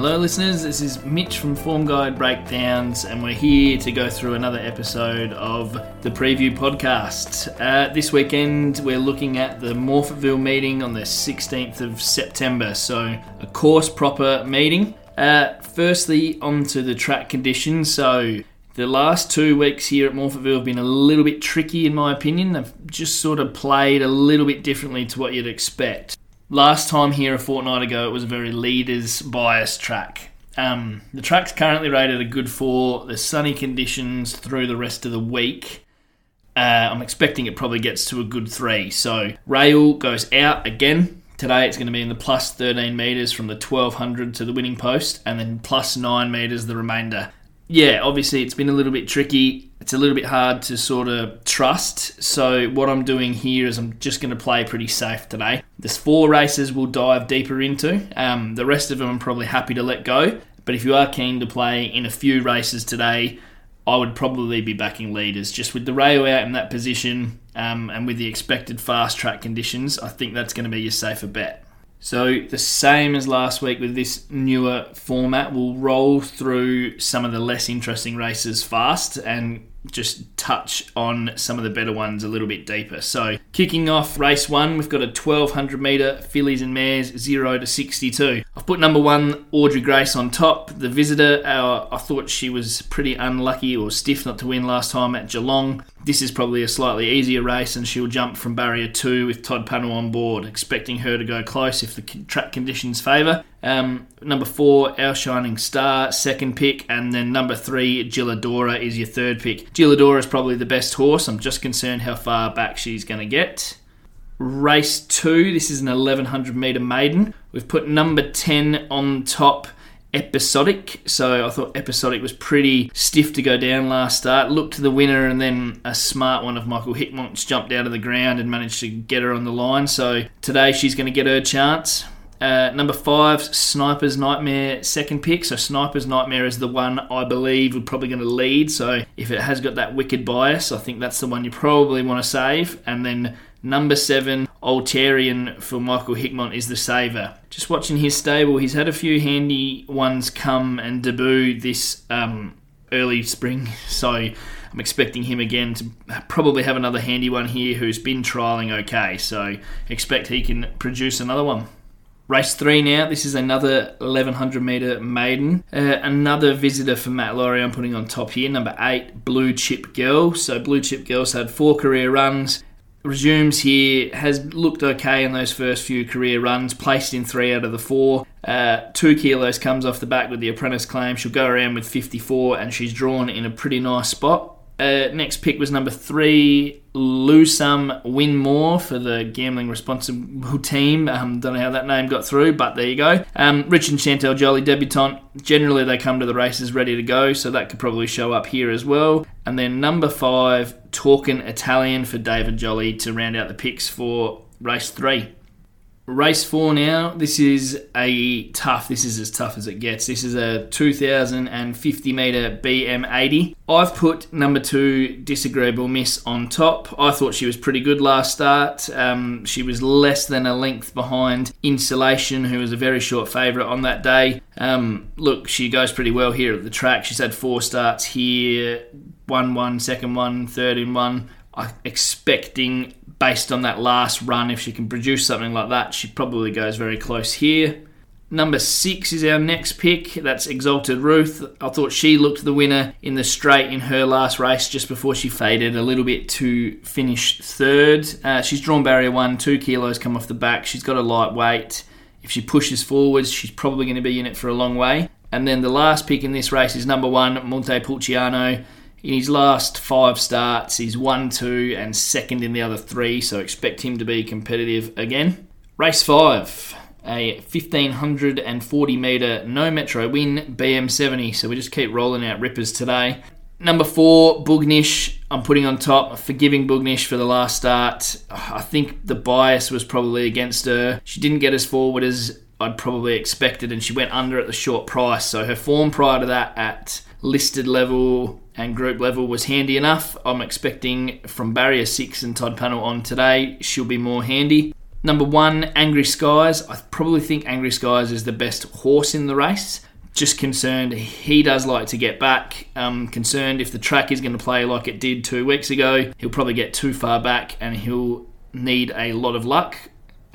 Hello, listeners. This is Mitch from Form Guide Breakdowns, and we're here to go through another episode of the preview podcast. Uh, this weekend, we're looking at the Morphettville meeting on the 16th of September, so a course proper meeting. Uh, firstly, onto the track conditions. So, the last two weeks here at Morphettville have been a little bit tricky, in my opinion. They've just sort of played a little bit differently to what you'd expect. Last time here a fortnight ago, it was a very leaders bias track. Um, the track's currently rated a good four. The sunny conditions through the rest of the week. Uh, I'm expecting it probably gets to a good three. So rail goes out again. Today it's going to be in the plus 13 metres from the 1200 to the winning post, and then plus 9 metres the remainder yeah, obviously it's been a little bit tricky. It's a little bit hard to sort of trust. So what I'm doing here is I'm just going to play pretty safe today. There's four races we'll dive deeper into. Um, the rest of them I'm probably happy to let go. But if you are keen to play in a few races today, I would probably be backing leaders. Just with the rail out in that position um, and with the expected fast track conditions, I think that's going to be your safer bet. So, the same as last week with this newer format, we'll roll through some of the less interesting races fast and just touch on some of the better ones a little bit deeper. So, kicking off race one, we've got a 1200 metre fillies and mares 0 to 62. I've put number one, Audrey Grace, on top. The visitor, uh, I thought she was pretty unlucky or stiff not to win last time at Geelong. This is probably a slightly easier race, and she'll jump from barrier two with Todd Pannell on board, expecting her to go close if the track conditions favour. Um, number four, Our Shining Star, second pick, and then number three, Gilladora is your third pick. Gilladora is probably the best horse. I'm just concerned how far back she's going to get. Race two, this is an 1100 metre maiden. We've put number 10 on top episodic. So I thought episodic was pretty stiff to go down last start. Looked to the winner, and then a smart one of Michael Hickmott's jumped out of the ground and managed to get her on the line. So today she's going to get her chance. Uh, number five, Sniper's Nightmare, second pick. So Sniper's Nightmare is the one I believe we're probably going to lead. So if it has got that wicked bias, I think that's the one you probably want to save. And then number seven, Altarian for Michael Hickmott is the saver. Just watching his stable, he's had a few handy ones come and debut this um, early spring. So I'm expecting him again to probably have another handy one here who's been trialling okay. So expect he can produce another one. Race three now. This is another 1100 metre maiden. Uh, another visitor for Matt Laurie I'm putting on top here. Number eight, Blue Chip Girl. So Blue Chip Girl's had four career runs. Resumes here, has looked okay in those first few career runs, placed in three out of the four. Uh, two kilos comes off the back with the apprentice claim. She'll go around with 54 and she's drawn in a pretty nice spot. Uh, next pick was number three, lose some, win more for the gambling responsible team. Um, don't know how that name got through, but there you go. Um, Rich and Chantel Jolly debutant. Generally, they come to the races ready to go, so that could probably show up here as well. And then number five, Talking Italian for David Jolly to round out the picks for race three. Race four now. This is a tough. This is as tough as it gets. This is a 2,050 meter BM80. I've put number two Disagreeable Miss on top. I thought she was pretty good last start. Um, she was less than a length behind Insulation, who was a very short favourite on that day. Um, look, she goes pretty well here at the track. She's had four starts here, one one, second one, third in one. I'm expecting, based on that last run, if she can produce something like that, she probably goes very close here. Number six is our next pick. That's Exalted Ruth. I thought she looked the winner in the straight in her last race just before she faded a little bit to finish third. Uh, she's drawn barrier one, two kilos come off the back. She's got a light weight. If she pushes forwards, she's probably going to be in it for a long way. And then the last pick in this race is number one, Montepulciano. In his last five starts, he's 1 two and second in the other three, so expect him to be competitive again. Race five, a 1540 metre no metro win, BM70, so we just keep rolling out rippers today. Number four, Bugnish. I'm putting on top, forgiving Bugnish for the last start. I think the bias was probably against her. She didn't get as forward as I'd probably expected, and she went under at the short price. So her form prior to that at listed level and group level was handy enough. I'm expecting from barrier six and Todd Pannell on today, she'll be more handy. Number one, Angry Skies. I probably think Angry Skies is the best horse in the race, Just concerned he does like to get back. Um, concerned if the track is going to play like it did two weeks ago, he'll probably get too far back and he'll need a lot of luck.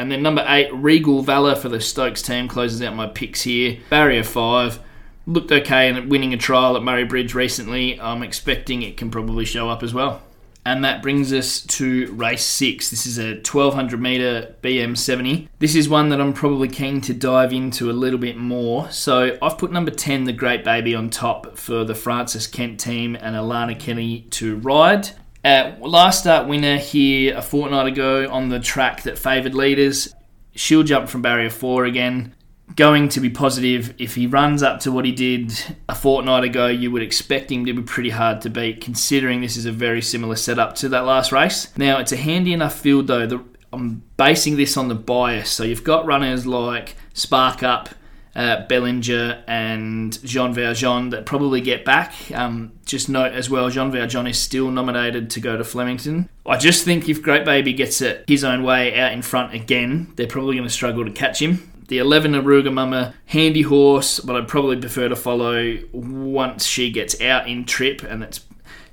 And then number eight, Regal Valor for the Stokes team closes out my picks here. Barrier five looked okay in winning a trial at Murray Bridge recently. I'm expecting it can probably show up as well. And that brings us to race six. This is a 1200 meter BM70. This is one that I'm probably keen to dive into a little bit more. So I've put number 10, the Great Baby, on top for the Francis Kent team and Alana Kelly to ride. Uh, last start winner here a fortnight ago on the track that favoured leaders. She'll jump from barrier four again going to be positive. If he runs up to what he did a fortnight ago, you would expect him to be pretty hard to beat, considering this is a very similar setup to that last race. Now, it's a handy enough field, though. The, I'm basing this on the bias. So you've got runners like Spark Up. Uh, Bellinger and Jean Valjean that probably get back. Um, just note as well, Jean Valjean is still nominated to go to Flemington. I just think if Great Baby gets it his own way out in front again, they're probably going to struggle to catch him. The 11 Aruga Mama, handy horse, but I'd probably prefer to follow once she gets out in trip, and that's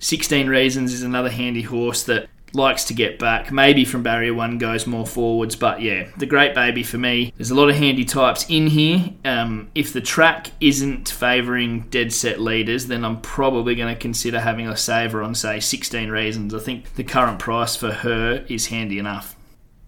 16 Reasons is another handy horse that likes to get back. Maybe from barrier one goes more forwards, but yeah, the great baby for me. There's a lot of handy types in here. Um, if the track isn't favouring dead set leaders, then I'm probably going to consider having a saver on say 16 reasons. I think the current price for her is handy enough.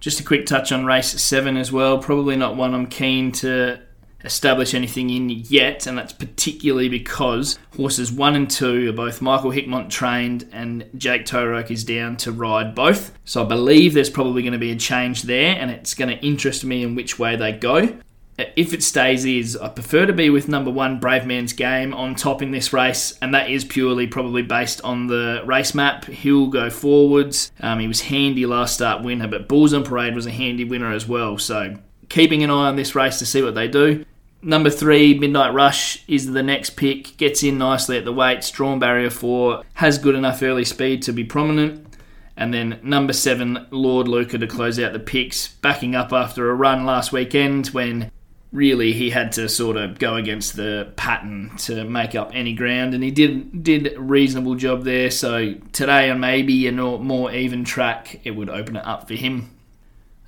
Just a quick touch on race seven as well. Probably not one I'm keen to establish anything in yet, and that's particularly because horses one and two are both Michael Hickmott trained, and Jake Toeroek is down to ride both. So I believe there's probably going to be a change there, and it's going to interest me in which way they go if it stays is I prefer to be with number one Brave Man's Game on top in this race, and that is purely probably based on the race map. He'll go forwards. Um, he was handy last start winner, but Bulls on Parade was a handy winner as well. So keeping an eye on this race to see what they do. Number three, Midnight Rush, is the next pick. Gets in nicely at the weights. Drawn barrier four. Has good enough early speed to be prominent. And then number seven, Lord Luca to close out the picks. Backing up after a run last weekend when really he had to sort of go against the pattern to make up any ground, and he did did a reasonable job there. So today on maybe a more even track, it would open it up for him.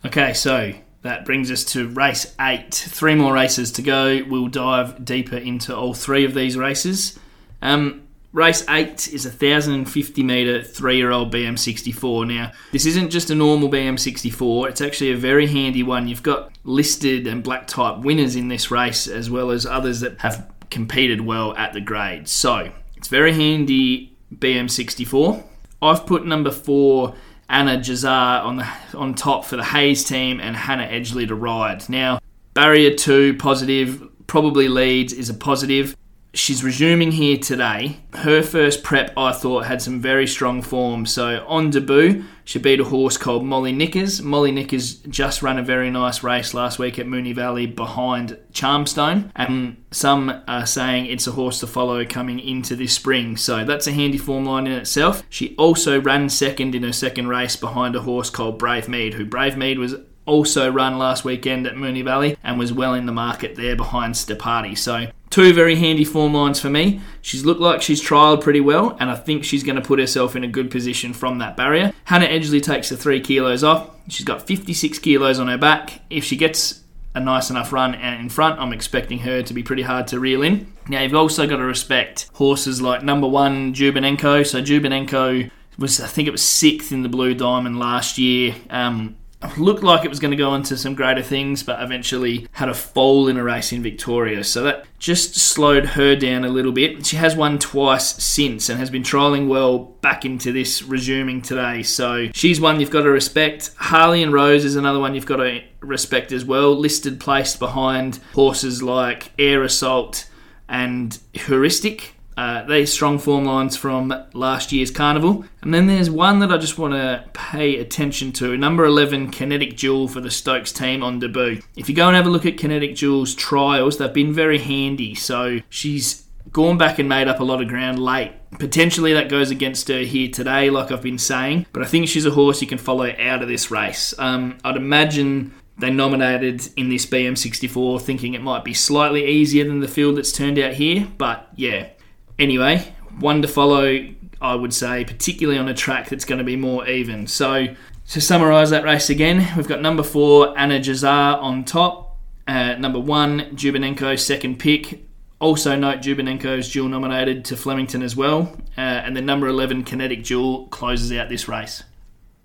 Okay, so that brings us to race eight. Three more races to go. We'll dive deeper into all three of these races. Um, Race 8 is a 1,050 metre three year old BM64. Now, this isn't just a normal BM64, it's actually a very handy one. You've got listed and black type winners in this race, as well as others that have competed well at the grade. So, it's very handy BM64. I've put number 4 Anna Jazar on the on top for the Hayes team and Hannah Edgley to ride. Now, barrier 2 positive, probably leads is a positive she's resuming here today. Her first prep, I thought, had some very strong form. So on debut, she beat a horse called Molly Nickers. Molly Nickers just ran a very nice race last week at Moonee Valley behind Charmstone, and some are saying it's a horse to follow coming into this spring. So that's a handy form line in itself. She also ran second in her second race behind a horse called Brave Mead, who Brave Mead was also run last weekend at Moonee Valley and was well in the market there behind Stepati. So two very handy form lines for me. She's looked like she's trialled pretty well, and I think she's going to put herself in a good position from that barrier. Hannah Edgley takes the three kilos off. She's got 56 kilos on her back. If she gets a nice enough run out in front, I'm expecting her to be pretty hard to reel in. Now, you've also got to respect horses like number one, Jubanenko. So, Jubanenko was, I think it was sixth in the Blue Diamond last year. Um, looked like it was going to go into some greater things, but eventually had a fall in a race in Victoria. So that just slowed her down a little bit. She has won twice since and has been trialling well back into this resuming today. So she's one you've got to respect. Harley and Rose is another one you've got to respect as well. Listed placed behind horses like Air Assault and Heuristic. Uh, these strong form lines from last year's carnival. And then there's one that I just want to pay attention to. Number 11, Kinetic Jewel for the Stokes team on debut. If you go and have a look at Kinetic Jewel's trials, they've been very handy. So she's gone back and made up a lot of ground late. Potentially that goes against her here today, like I've been saying. But I think she's a horse you can follow out of this race. Um, I'd imagine They nominated in this BM64 thinking it might be slightly easier than the field that's turned out here, but yeah. Anyway, one to follow, I would say, particularly on a track that's going to be more even. So, to summarise that race again, we've got number four, Anna Jazar on top. Uh, number one, Jubanenko, second pick. Also, note Jubanenko's dual nominated to Flemington as well. Uh, and the number 11, Kinetic Jewel, closes out this race.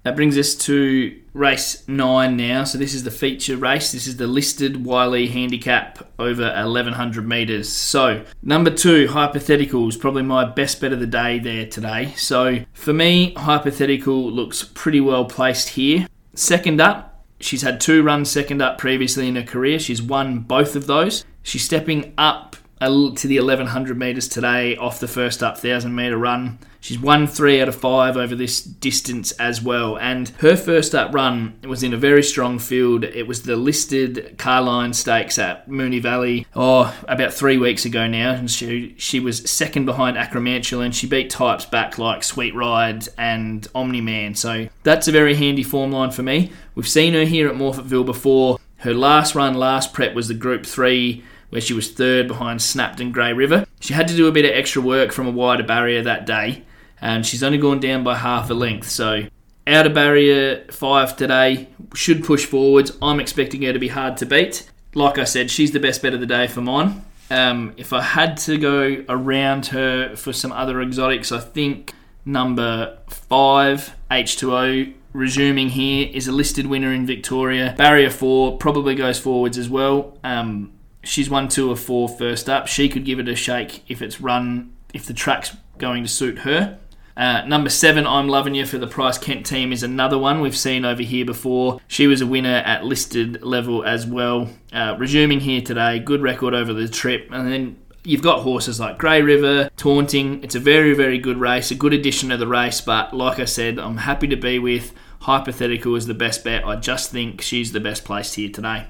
That brings us to race nine now. So this is the feature race. This is the listed Wiley handicap over 1100 meters. So number two, hypothetical is probably my best bet of the day there today. So for me, hypothetical looks pretty well placed here. Second up, she's had two runs second up previously in her career. She's won both of those. She's stepping up to the 1100 metres today off the first up 1000 metre run. She's won three out of five over this distance as well. And her first up run was in a very strong field. It was the listed Carlyon Stakes at Moonee Valley, oh, about three weeks ago now. And she, she was second behind Acromantula and she beat types back like Sweet Ride and Omni Man. So that's a very handy form line for me. We've seen her here at Morphettville before. Her last run, last prep was the Group 3 where she was third behind Snapped and Grey River. She had to do a bit of extra work from a wider barrier that day, and she's only gone down by half a length. So, outer barrier five today should push forwards. I'm expecting her to be hard to beat. Like I said, she's the best bet of the day for mine. Um, if I had to go around her for some other exotics, I think number five, H2O, resuming here, is a listed winner in Victoria. Barrier four probably goes forwards as well. Um, she's won two of four first up. She could give it a shake if it's run, if the track's going to suit her. Uh, number seven, I'm Loving You for the Price Kent team is another one we've seen over here before. She was a winner at listed level as well. Uh, resuming here today, good record over the trip. And then you've got horses like Grey River, Taunting. It's a very, very good race, a good addition to the race. But like I said, I'm happy to be with Hypothetical as the best bet. I just think she's the best placed here today.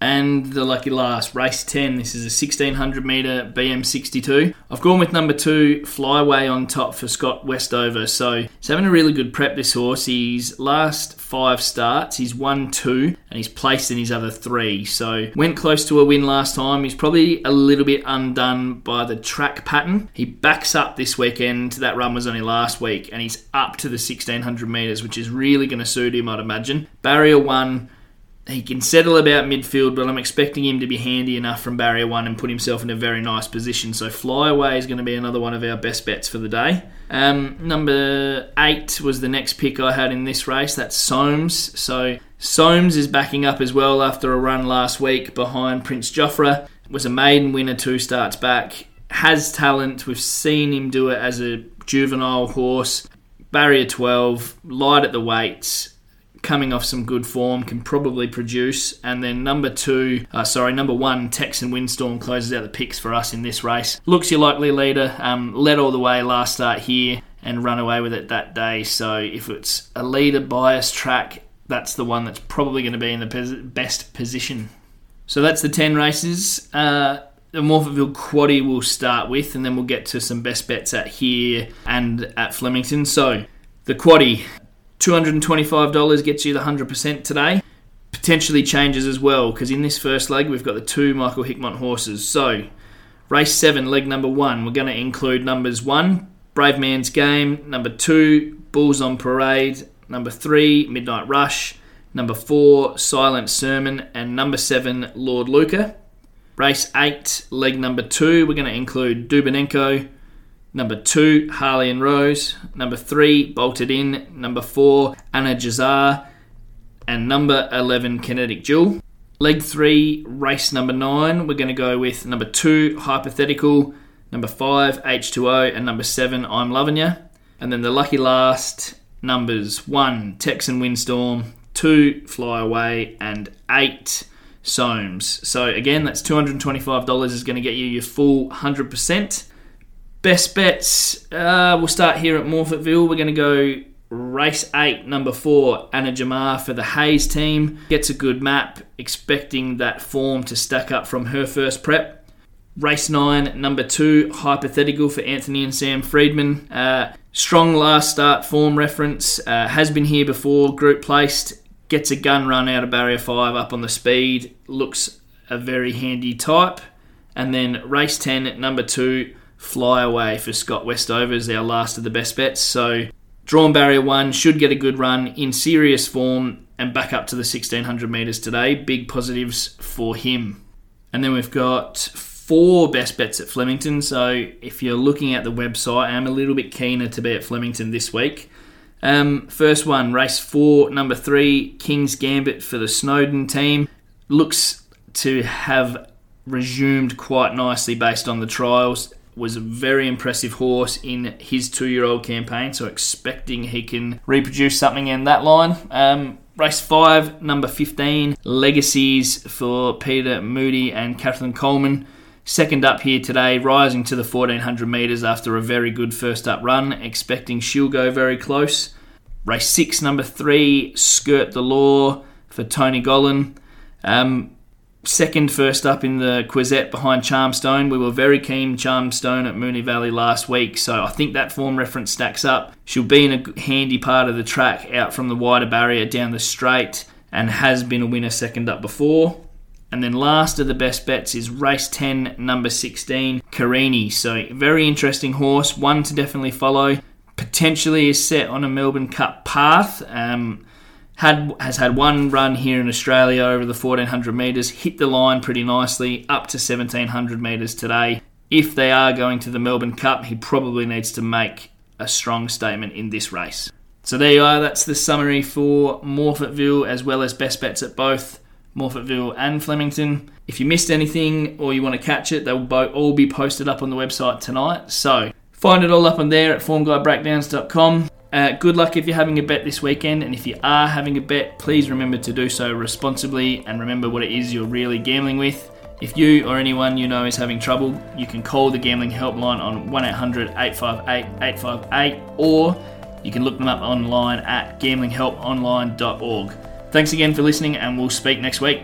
And the lucky last, race 10. This is a 1600 metre BM62. I've gone with number two, Flyway on top for Scott Westover. So he's having a really good prep, this horse. he's last five starts, he's won two and he's placed in his other three. So went close to a win last time. He's probably a little bit undone by the track pattern. He backs up this weekend. That run was only last week and he's up to the 1600 metres, which is really going to suit him, I'd imagine. Barrier one he can settle about midfield, but I'm expecting him to be handy enough from barrier one and put himself in a very nice position. So Flyaway is going to be another one of our best bets for the day. Um, number eight was the next pick I had in this race. That's Soames. So Soames is backing up as well after a run last week behind Prince Joffre. Was a maiden winner two starts back. Has talent. We've seen him do it as a juvenile horse. Barrier 12, light at the weights coming off some good form, can probably produce. And then number two, uh, sorry, number one, Texan Windstorm closes out the picks for us in this race. Looks your likely leader, um, led all the way last start here and run away with it that day. So if it's a leader bias track, that's the one that's probably going to be in the best position. So that's the 10 races. Uh, the Morphettville Quaddy will start with, and then we'll get to some best bets at here and at Flemington. So the Quaddy, $225 gets you the 100% today. Potentially changes as well because in this first leg we've got the two Michael Hickmott horses. So, race 7, leg number 1, we're going to include numbers 1, Brave Man's Game, number 2, Bulls on Parade, number 3, Midnight Rush, number 4, Silent Sermon, and number 7, Lord Luca. Race 8, leg number 2, we're going to include Dubonenko, Number two, Harley and Rose. Number three, Bolted In. Number four, Anna Jazar. And number 11, Kinetic Jewel. Leg three, race number nine, we're going to go with number two, Hypothetical. Number five, H2O. And number seven, I'm Loving Ya. And then the lucky last numbers one, Texan Windstorm. Two, Fly Away. And eight, Soames. So again, that's $225 is going to get you your full 100%. Best bets. Uh, we'll start here at Morphettville. We're going to go race eight, number four, Anna Jamar for the Hayes team. Gets a good map, expecting that form to stack up from her first prep. Race nine, number two, hypothetical for Anthony and Sam Freedman. Uh, strong last start form reference. Uh, has been here before, group placed. gets a gun run out of barrier five up on the speed, looks a very handy type. And then race 10, number two, fly away for Scott Westovers, our last of the best bets. So drawn barrier one should get a good run in serious form and back up to the 1600 metres today. Big positives for him. And then we've got four best bets at Flemington. So if you're looking at the website, I'm a little bit keener to be at Flemington this week. Um, first one, race four, number three, King's Gambit for the Snowden team. Looks to have resumed quite nicely based on the trials. Was a very impressive horse in his two year old campaign, so expecting he can reproduce something in that line. Um, race 5, number 15, Legacies for Peter Moody and Kathleen Coleman. Second up here today, rising to the 1400 metres after a very good first up run, expecting she'll go very close. Race 6, number 3, Skirt the Law for Tony Gollan. Um, second first up in the Quezette behind Charmstone. We were very keen Charmstone at Moonee Valley last week, so I think that form reference stacks up. She'll be in a handy part of the track out from the wider barrier down the straight and has been a winner second up before. And then last of the best bets is race 10, number 16, Carini. So, very interesting horse, one to definitely follow. Potentially is set on a Melbourne Cup path. Um, had has had one run here in Australia over the 1400 metres, hit the line pretty nicely, up to 1700 metres today. If they are going to the Melbourne Cup, he probably needs to make a strong statement in this race. So there you are. That's the summary for Morphettville as well as best bets at both Morphettville, and Flemington. If you missed anything or you want to catch it, they will both all be posted up on the website tonight. So find it all up on there at formguidebreakdowns.com. Uh, good luck if you're having a bet this weekend, and if you are having a bet, please remember to do so responsibly and remember what it is you're really gambling with. If you or anyone you know is having trouble, you can call the gambling helpline on 1800 858 858 or you can look them up online at gamblinghelponline.org. Thanks again for listening, and we'll speak next week.